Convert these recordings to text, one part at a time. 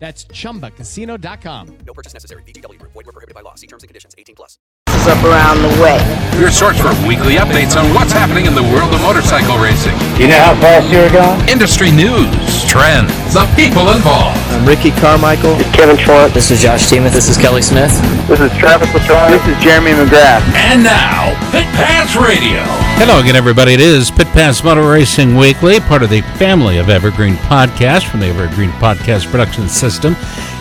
That's chumbacasino.com. No purchase necessary. VGW Group. Void were prohibited by law. See terms and conditions. 18 plus. up around the way. Your source for weekly updates on what's happening in the world of motorcycle racing. You know how fast you're going? Industry news, trends, the people involved. I'm Ricky Carmichael. Kevin Schwantz. This is Josh Teemuth. This is Kelly Smith. This is Travis Pastrana. This is Jeremy McGrath. And now, Pit Pass Radio. Hello again, everybody. It is Pit Pass Motor Racing Weekly, part of the family of Evergreen Podcasts from the Evergreen Podcast Production System.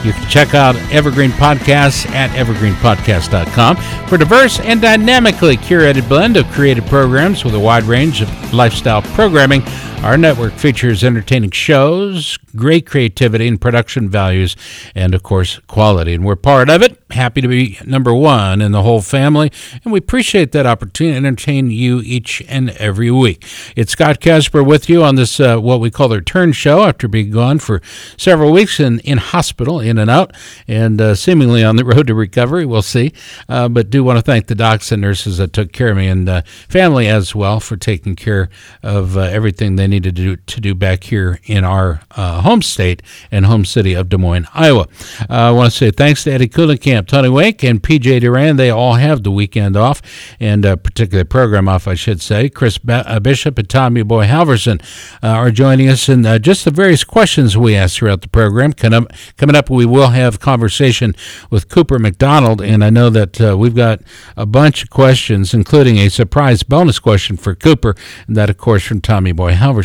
You can check out Evergreen Podcasts at evergreenpodcast.com for a diverse and dynamically curated blend of creative programs with a wide range of lifestyle programming. Our network features entertaining shows, great creativity and production values, and of course, quality. And we're part of it. Happy to be number one in the whole family, and we appreciate that opportunity to entertain you each and every week. It's Scott Casper with you on this, uh, what we call the return show after being gone for several weeks in, in hospital, in and out, and uh, seemingly on the road to recovery. We'll see. Uh, but do want to thank the docs and nurses that took care of me and uh, family as well for taking care of uh, everything they needed to do, to do back here in our uh, home state and home city of Des Moines, Iowa. Uh, I want to say thanks to Eddie Kuhlenkamp, Tony Wake, and PJ Duran. They all have the weekend off and a particular program off, I should say. Chris ba- uh, Bishop and Tommy Boy Halverson uh, are joining us and uh, just the various questions we ask throughout the program. Coming up, we will have conversation with Cooper McDonald, and I know that we've got a bunch of questions, including a surprise bonus question for Cooper, and that, of course, from Tommy Boy Halverson.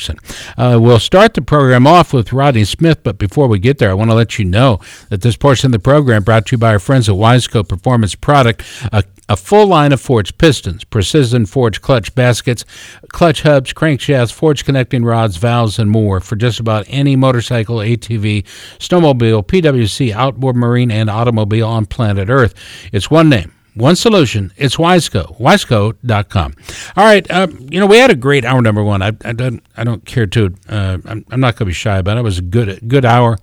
Uh, we'll start the program off with Rodney Smith, but before we get there, I want to let you know that this portion of the program brought to you by our friends at Wiseco Performance Product, a, a full line of forged pistons, precision forged clutch baskets, clutch hubs, crankshafts, forged connecting rods, valves, and more for just about any motorcycle, ATV, snowmobile, PWC, outboard marine, and automobile on planet Earth. It's one name. One solution. It's Wiseco. Wiseco.com. All right. Uh, you know, we had a great hour number one. I, I don't. I don't care to. Uh, I'm, I'm not going to be shy about it. It was a good good hour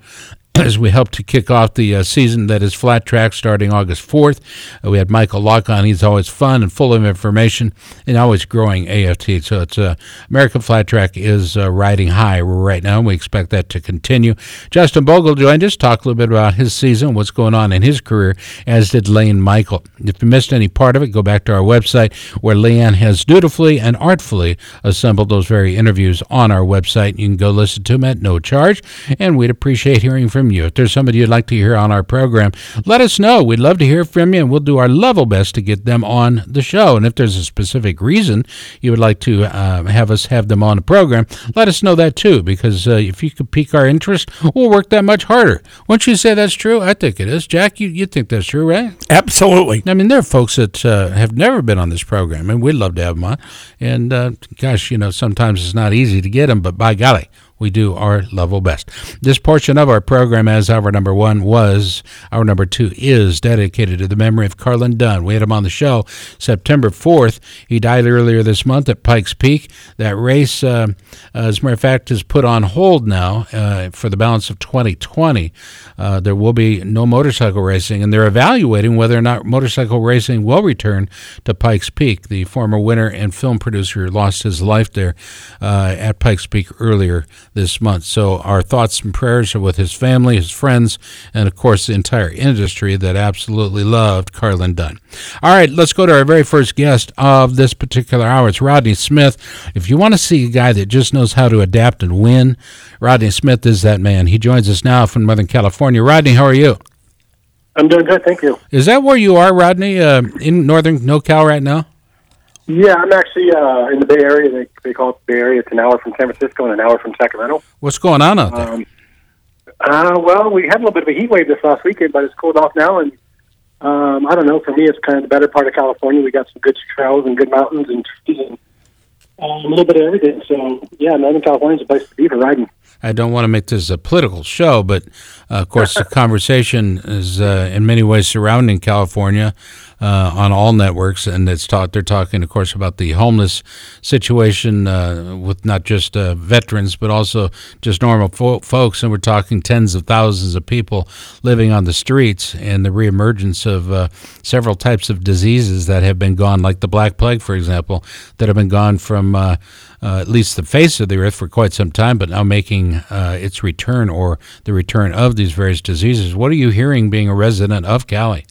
as we help to kick off the uh, season that is flat track starting August 4th. Uh, we had Michael Lock on. He's always fun and full of information and always growing AFT. So it's uh, American Flat Track is uh, riding high right now, and we expect that to continue. Justin Bogle joined us, talk a little bit about his season, what's going on in his career, as did Lane Michael. If you missed any part of it, go back to our website where Leanne has dutifully and artfully assembled those very interviews on our website. You can go listen to them at no charge, and we'd appreciate hearing from you. If there's somebody you'd like to hear on our program, let us know. We'd love to hear from you, and we'll do our level best to get them on the show. And if there's a specific reason you would like to uh, have us have them on the program, let us know that too, because uh, if you could pique our interest, we'll work that much harder. Won't you say that's true? I think it is. Jack, you, you think that's true, right? Absolutely. I mean, there are folks that uh, have never been on this program, and we'd love to have them on. And uh, gosh, you know, sometimes it's not easy to get them, but by golly, we do our level best. This portion of our program, as our number one was, our number two is dedicated to the memory of Carlin Dunne. We had him on the show September 4th. He died earlier this month at Pikes Peak. That race, uh, as a matter of fact, is put on hold now uh, for the balance of 2020. Uh, there will be no motorcycle racing, and they're evaluating whether or not motorcycle racing will return to Pikes Peak. The former winner and film producer lost his life there uh, at Pikes Peak earlier this month. So our thoughts and prayers are with his family, his friends, and of course the entire industry that absolutely loved Carlin Dunne. All right, let's go to our very first guest of this particular hour. It's Rodney Smith. If you want to see a guy that just knows how to adapt and win, Rodney Smith is that man. He joins us now from Northern California. Rodney, how are you? I'm doing good, thank you. Is that where you are, Rodney, uh, in Northern NoCal right now? Yeah, I'm actually uh, in the Bay Area. They, they call it the Bay Area. It's an hour from San Francisco and an hour from Sacramento. What's going on out there? Um, uh, well, we had a little bit of a heat wave this last weekend, but it's cooled off now. And um, I don't know. For me, it's kind of the better part of California. We got some good trails and good mountains and trees and uh, a little bit of everything. So, yeah, Northern California's a place to be for riding. I don't want to make this a political show, but of course, the conversation is uh, in many ways surrounding California. uh, on all networks, and it's taught. They're talking, of course, about the homeless situation uh, with not just uh, veterans but also just normal fo- folks, and we're talking tens of thousands of people living on the streets, and the reemergence of uh, several types of diseases that have been gone, like the Black Plague, for example, that have been gone from. Uh, uh, at least the face of the earth for quite some time, but now making uh, its return or the return of these various diseases. What are you hearing being a resident of Cali?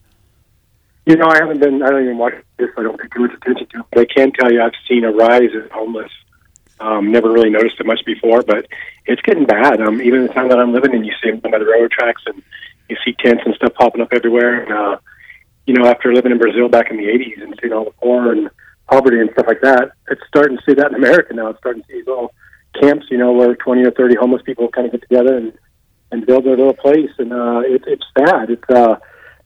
You know, I haven't been. I don't even watch this. I don't pay too much attention to. it. But I can tell you, I've seen a rise in homeless. Um, never really noticed it much before, but it's getting bad. Um, even the town that I'm living in, you see them by the railroad tracks, and you see tents and stuff popping up everywhere. And uh, you know, after living in Brazil back in the '80s and seeing all the poor and poverty and stuff like that, it's starting to see that in America now. It's starting to see these little camps, you know, where 20 or 30 homeless people kind of get together and and build their little place. And uh, it, it's sad. It's uh,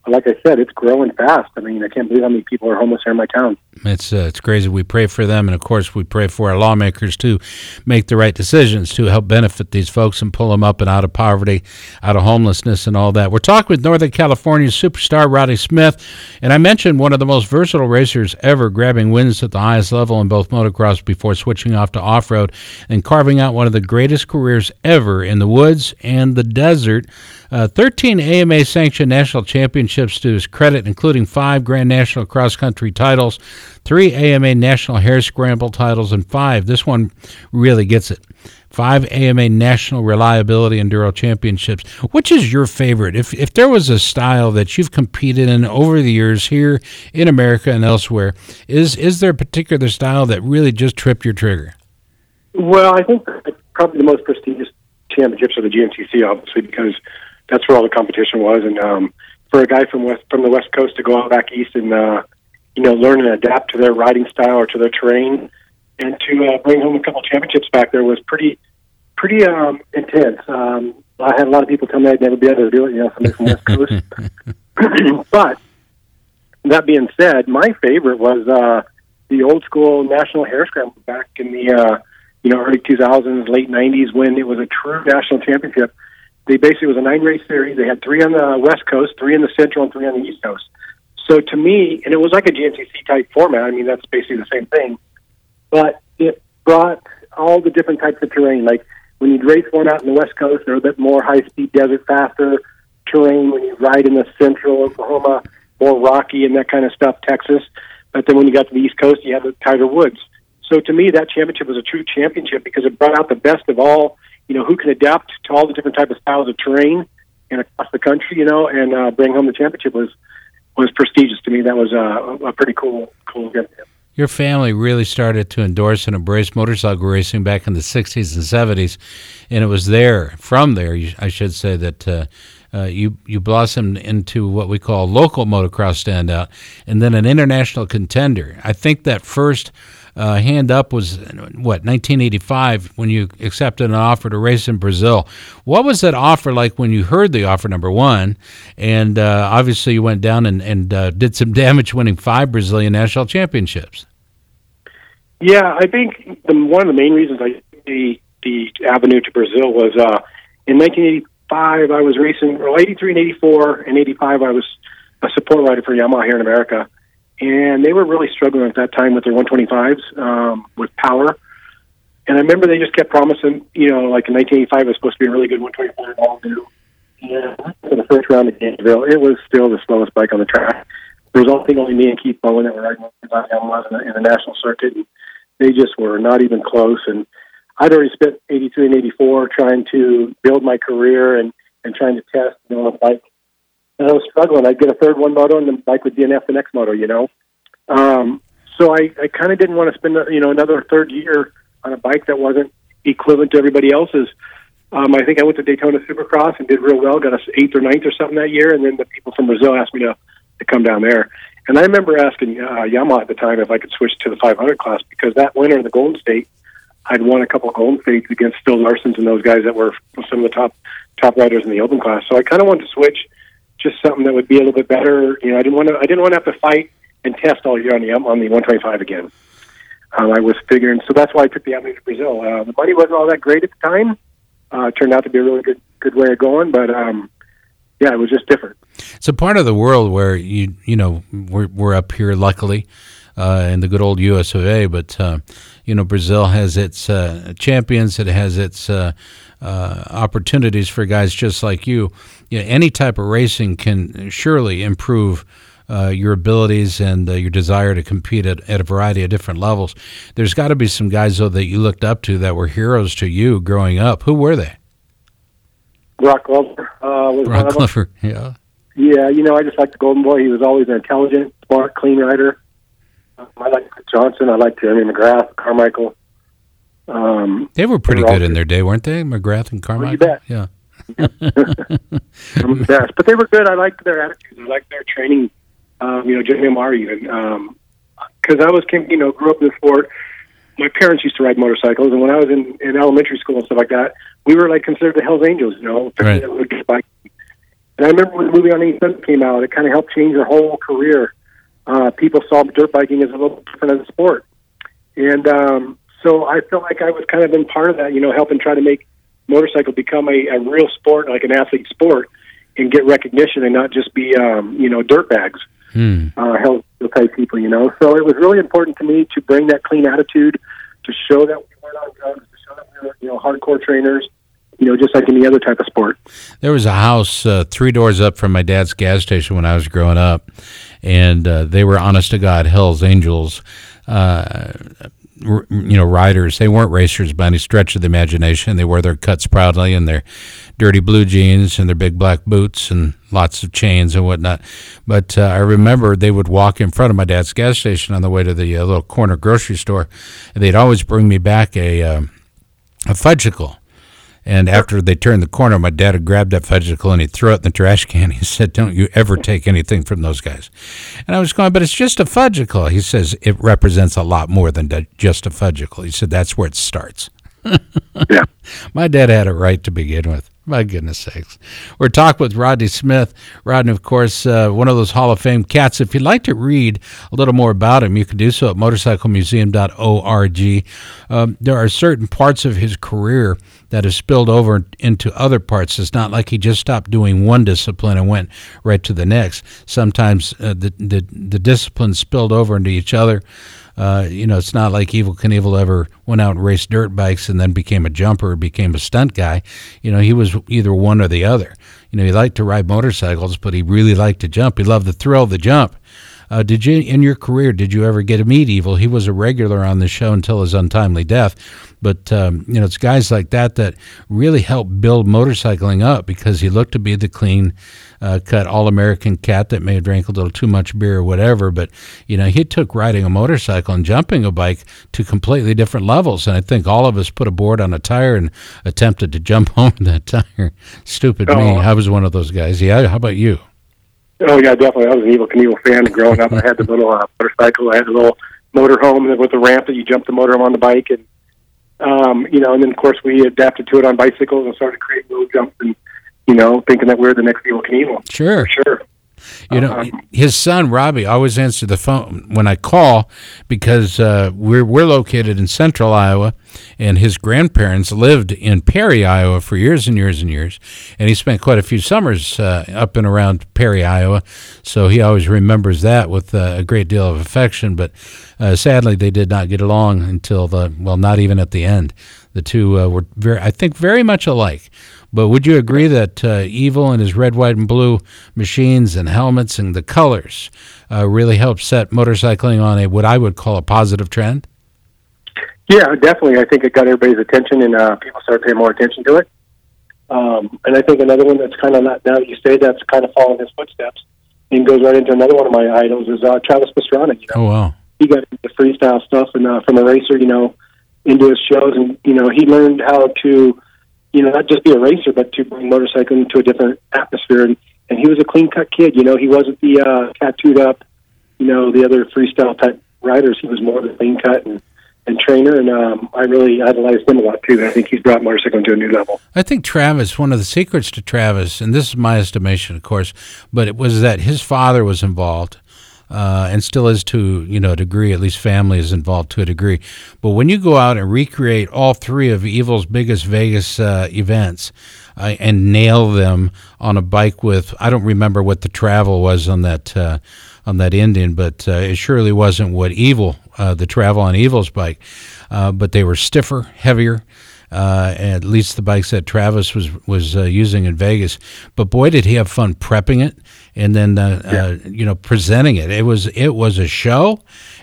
like I said, it's growing fast. I mean, I can't believe how many people are homeless here in my town. It's uh, it's crazy. We pray for them, and of course, we pray for our lawmakers to make the right decisions to help benefit these folks and pull them up and out of poverty, out of homelessness, and all that. We're talking with Northern California superstar Roddy Smith, and I mentioned one of the most versatile racers ever, grabbing wins at the highest level in both motocross before switching off to off road and carving out one of the greatest careers ever in the woods and the desert. Uh, 13 AMA sanctioned national championships to his credit, including five Grand National cross country titles, three AMA national hare scramble titles, and five. This one really gets it. Five AMA National Reliability Enduro Championships. Which is your favorite? If if there was a style that you've competed in over the years here in America and elsewhere, is is there a particular style that really just tripped your trigger? Well, I think probably the most prestigious championships are the GNCC, obviously, because that's where all the competition was. And um, for a guy from west from the West Coast to go out back east and uh, you know learn and adapt to their riding style or to their terrain, and to uh, bring home a couple championships back there was pretty pretty um, intense. Um, I had a lot of people tell me I'd never be able to do it. You know, somebody from the West Coast. but that being said, my favorite was uh, the old school national hare scramble back in the uh, you know early 2000s, late 90s when it was a true national championship. They basically was a nine race series. They had three on the West Coast, three in the Central, and three on the East Coast. So to me, and it was like a GNCC type format. I mean, that's basically the same thing, but it brought all the different types of terrain. Like when you'd race one out in the West Coast, they're a bit more high speed desert, faster terrain. When you ride in the Central Oklahoma, more rocky and that kind of stuff, Texas. But then when you got to the East Coast, you had the tighter woods. So to me, that championship was a true championship because it brought out the best of all. You know, who can adapt to all the different type of styles of terrain and across the country. You know, and uh, bring home the championship was was prestigious to me. That was uh, a pretty cool cool event. Your family really started to endorse and embrace motorcycle racing back in the 60s and 70s, and it was there, from there, I should say, that uh, uh, you, you blossomed into what we call local motocross standout and then an international contender. I think that first uh, hand up was, what, 1985 when you accepted an offer to race in Brazil. What was that offer like when you heard the offer, number one? And uh, obviously, you went down and, and uh, did some damage winning five Brazilian national championships. Yeah, I think the, one of the main reasons I the the avenue to Brazil was uh, in 1985 I was racing, well, 83 and 84 and 85 I was a support rider for Yamaha here in America, and they were really struggling at that time with their 125s um, with power. And I remember they just kept promising, you know, like in 1985 it was supposed to be a really good 125 all new. Yeah, for the first round at Gainesville, it was still the slowest bike on the track. Was only me and Keith Bowen that were riding Yamaha in the, in the national circuit, and they just were not even close. And I'd already spent 83 and 84 trying to build my career and, and trying to test, you know, a bike. And I was struggling. I'd get a third one moto, and the bike would DNF the next moto, you know. Um, so I, I kind of didn't want to spend, you know, another third year on a bike that wasn't equivalent to everybody else's. Um, I think I went to Daytona Supercross and did real well, got us eighth or ninth or something that year, and then the people from Brazil asked me to to come down there. And I remember asking uh, Yamaha at the time if I could switch to the 500 class because that winter in the Golden State, I'd won a couple of Golden States against Phil Larson's and those guys that were some of the top top riders in the Open class. So I kind of wanted to switch, just something that would be a little bit better. You know, I didn't want to I didn't want to have to fight and test all year on the on the 125 again. Um, I was figuring, so that's why I took the avenue to Brazil. Uh, the money wasn't all that great at the time. Uh, it turned out to be a really good good way of going, but um, yeah, it was just different. It's a part of the world where you you know we're we're up here luckily uh, in the good old U.S. of A. But uh, you know Brazil has its uh, champions. It has its uh, uh, opportunities for guys just like you. You know, any type of racing can surely improve. Uh, your abilities and uh, your desire to compete at, at a variety of different levels. There's got to be some guys though that you looked up to that were heroes to you growing up. Who were they? Broc Glover uh, was Broc. Glover. Yeah. Yeah, you know, I just liked the Golden Boy. He was always an intelligent, smart, clean rider. Um, I liked Johnson. I liked Jeremy McGrath, Carmichael. Um, They were pretty They were good in their day, weren't they? McGrath and Carmichael. bet. Yeah. Of the best. But they were good. I liked their attitude. I liked their training. Um, you know, Jimmy Amari even. Because I was, you know, grew up in the sport. My parents used to ride motorcycles, and when I was in, in elementary school and stuff like that, we were like considered the Hell's Angels. You know, Right. that would get bike. And I remember when the movie on 87 came out, it kind of helped change their whole career. Uh, people saw dirt biking as a little different as a sport. And um, so I felt like I was kind of been part of that, you know, helping try to make motorcycle become a, a real sport, like an athlete sport, and get recognition and not just be, um, you know, dirt bags, Hmm. uh, health type people, you know. So it was really important to me to bring that clean attitude, to show that we weren't on drugs, to show that we were, you know, hardcore trainers, you know, just like any other type of sport. There was a house uh, three doors up from my dad's gas station when I was growing up, and uh, they were honest to God Hell's Angels. Uh, you know, riders. They weren't racers by any stretch of the imagination. They wore their cuts proudly and their dirty blue jeans and their big black boots and lots of chains and whatnot. But uh, I remember they would walk in front of my dad's gas station on the way to the uh, little corner grocery store, and they'd always bring me back a um, a fudgicle. And after they turned the corner, my dad had grabbed that fudgicle and he threw it in the trash can. He said, "Don't you ever take anything from those guys." And I was going, "But it's just a fudgicle." He says, "It represents a lot more than just a fudgicle." He said, "That's where it starts." Yeah. My dad had it right to begin with. My goodness sakes. We're talking with Rodney Smith. Rodney, of course, uh, one of those Hall of Fame cats. If you'd like to read a little more about him, you can do so at motorcyclemuseum.org. Um, there are certain parts of his career that has spilled over into other parts. It's not like he just stopped doing one discipline and went right to the next. Sometimes uh, the, the, the disciplines spilled over into each other. Uh, you know, it's not like Evel Knievel ever went out and raced dirt bikes and then became a jumper or became a stunt guy. You know, he was either one or the other. You know, he liked to ride motorcycles, but he really liked to jump. He loved the thrill of the jump. Uh, did you, in your career, did you ever get to meet Evel? He was a regular on the show until his untimely death. But, um, you know, it's guys like that that really helped build motorcycling up because he looked to be the clean uh, cut all American cat that may have drank a little too much beer or whatever. But, you know, he took riding a motorcycle and jumping a bike to completely different levels. And I think all of us put a board on a tire and attempted to jump over that tire. Stupid me. Oh. I was one of those guys. Yeah. How about you? Oh yeah, definitely. I was an Evel Knievel fan growing up. I had the little uh, motorcycle. I had a little motor motorhome with a ramp that you jump the motorhome on the bike, and um, you know, and then of course we adapted to it on bicycles and started creating little jumps, and you know, thinking that we are the next Evel Knievel. Sure. Sure. You know, his son Robbie always answered the phone when I call because uh, we're we're located in central Iowa, and his grandparents lived in Perry, Iowa, for years and years and years, and he spent quite a few summers uh, up and around Perry, Iowa, so he always remembers that with uh, a great deal of affection. But uh, sadly, they did not get along until the well, not even at the end. The two uh, were very, I think, very much alike. But would you agree that uh, Evel and his red, white, and blue machines and helmets and the colors uh, really helped set motorcycling on a what I would call a positive trend? Yeah, definitely. I think it got everybody's attention, and uh, people started paying more attention to it. Um, and I think another one that's kind of not now that you say that's kind of following his footsteps and goes right into another one of my idols is uh, Travis Pastrana. You know, Oh wow! he got into freestyle stuff and uh, from a racer, you know, into his shows, and you know, he learned how to, you know, not just be a racer, but to bring motorcycling to a different atmosphere. And, and he was a clean cut kid. You know, he wasn't the uh, tattooed up, you know, the other freestyle type riders. He was more a clean cut and and trainer, and um, I really idolized him a lot too. I think he's brought motorcycling to a new level. I think Travis, one of the secrets to Travis, and this is my estimation, of course, but it was that his father was involved. Uh, and still is to you know a degree. At least family is involved to a degree. But when you go out and recreate all three of Evel's biggest Vegas uh, events uh, and nail them on a bike with, I don't remember what the travel was on that uh, on that Indian, but uh, it surely wasn't what Evel uh, the travel on Evel's bike. But they were stiffer, heavier. Uh, at least the bikes that Travis was was uh, using in Vegas. But boy, did he have fun prepping it and then uh, uh, you know presenting it. It was it was a show,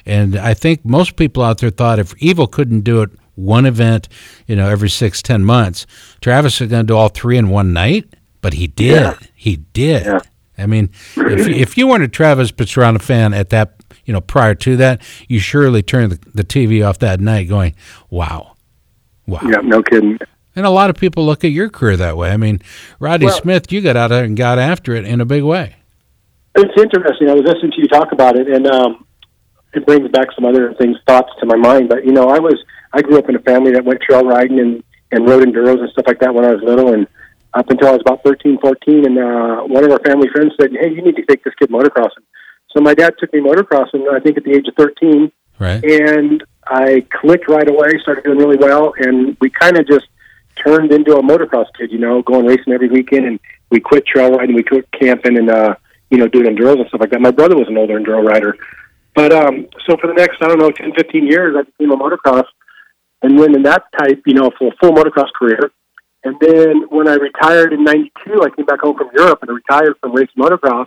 and I think most people out there thought if Evel couldn't do it one event, you know, every six ten months, Travis was going to do all three in one night. But he did. Yeah. He did. Yeah. I mean, if if you weren't a Travis Pastrana fan at that, you know, prior to that, you surely turned the, the TV off that night, going, "Wow, wow." Yeah, no kidding. And a lot of people look at your career that way. I mean, Roddy Well- Smith, you got out there and got after it in a big way. It's interesting. I was listening to you talk about it, and um, it brings back some other things, thoughts to my mind. But you know, I was I grew up in a family that went trail riding and and rode enduros and stuff like that when I was little, and up until I was about thirteen, fourteen. And uh, one of our family friends said, "Hey, you need to take this kid motocrossing." So my dad took me motocrossing. I think at the age of thirteen, Right. and I clicked right away. Started doing really well, and we kind of just turned into a motocross kid. You know, going racing every weekend, and we quit trail riding. We quit camping, and uh, you know, doing enduros and stuff like that. My brother was an older enduro rider, but um, so for the next I don't know 10, 15 years, I became a motocross and went in that type, you know, for full motocross career. And then when I retired in '92, I came back home from Europe and I retired from racing motocross.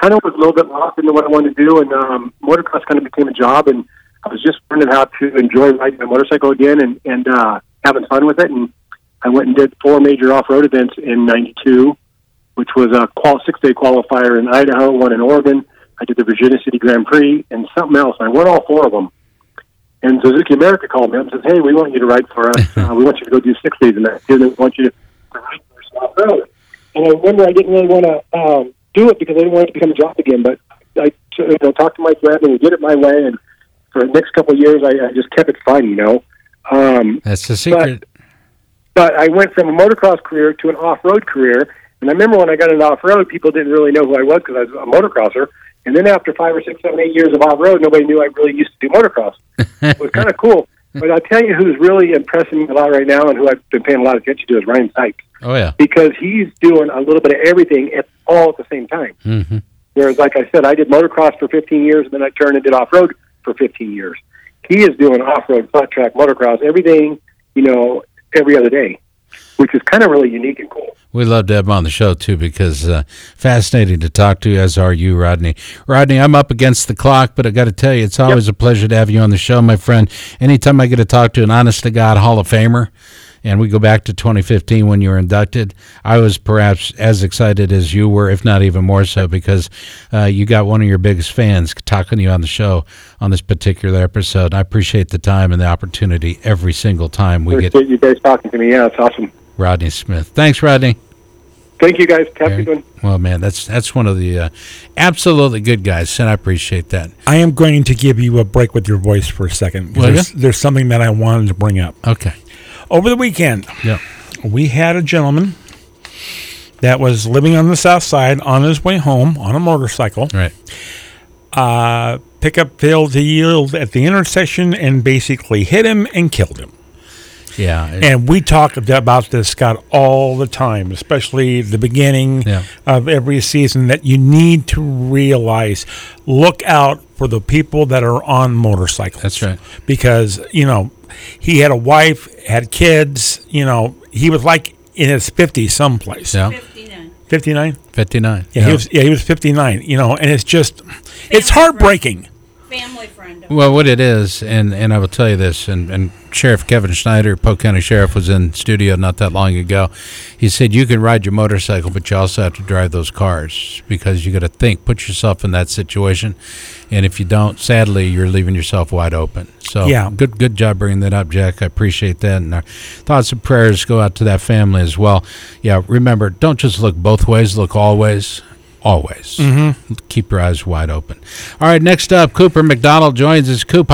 Kind of was a little bit lost into what I wanted to do, and um, motocross kind of became a job. And I was just learning how to enjoy riding my motorcycle again and and uh, having fun with it. And I went and did four major off-road events in '92, which was a qual- six-day qualifier in Idaho, one in Oregon. I did the Virginia City Grand Prix and something else. I won all four of them. And Suzuki America called me up and says, "Hey, we want you to ride for us. Uh, we want you to go do six days in that. And we want you to ride for us off road." And I remember I didn't really want to um, do it because I didn't want it to become a job again. But I you know, talked to my friend and we did it my way. And for the next couple of years, I, I just kept it fun. You know. Um, That's the secret. but I went from a motocross career to an off-road career. And I remember when I got into off-road, people didn't really know who I was because I was a motocrosser. And then after five or six, seven, eight years of off-road, nobody knew I really used to do motocross. it was kind of cool. But I'll tell you who's really impressing me a lot right now and who I've been paying a lot of attention to is Ryan Sipes oh yeah. because he's doing a little bit of everything at all at the same time. hmm Whereas, like I said, I did motocross for 15 years, and then I turned and did off-road for 15 years. He is doing off-road, flat track, motocross, everything, you know, every other day, which is kind of really unique and cool. We love to have him on the show too because uh, fascinating to talk to, as are you, Rodney. Rodney, I'm up against the clock, but I got to tell you, it's always a pleasure to have you on the show, my friend. Anytime I get to talk to an honest to God Hall of Famer, and we go back to 2015 when you were inducted, I was perhaps as excited as you were, if not even more so, because uh, you got one of your biggest fans talking to you on the show on this particular episode. I appreciate the time and the opportunity every single time we get you guys talking to me. Yeah, it's awesome. Rodney Smith. Thanks, Rodney. Thank you guys. Have a good one. Well, man, that's that's one of the uh, absolutely good guys, and I appreciate that. I am going to give you a break with your voice for a second. Will ya? There's, there's something that I wanted to bring up. Okay. Over the weekend, Yeah. we had a gentleman that was living on the south side on his way home on a motorcycle. Right. Uh, pickup failed to yield at the intersection and basically hit him and killed him. Yeah. it- And we talk about this, Scott, all the time, especially the beginning Yeah. of every season, that you need to realize look out for the people that are on motorcycles. That's right. Because, you know, he had a wife, had kids, you know, he was like in his 50s someplace. yeah. 59? 59. Yeah, he was yeah, he was 59, you know, and it's just it's heartbreaking. family friend. Well, what it is, and, and I will tell you this, and, and Sheriff Kevin Schneider, Polk County Sheriff, was in studio not that long ago. He said you can ride your motorcycle, but you also have to drive those cars because you got to think, put yourself in that situation, and if you don't, sadly, you're leaving yourself wide open. So, Yeah. good good job bringing that up, Jack. I appreciate that, and our thoughts and prayers go out to that family as well. Yeah, remember, don't just look both ways, look always. Always. Mm-hmm. Keep your eyes wide open. All right, next up, Cooper McDonald joins us. Coop,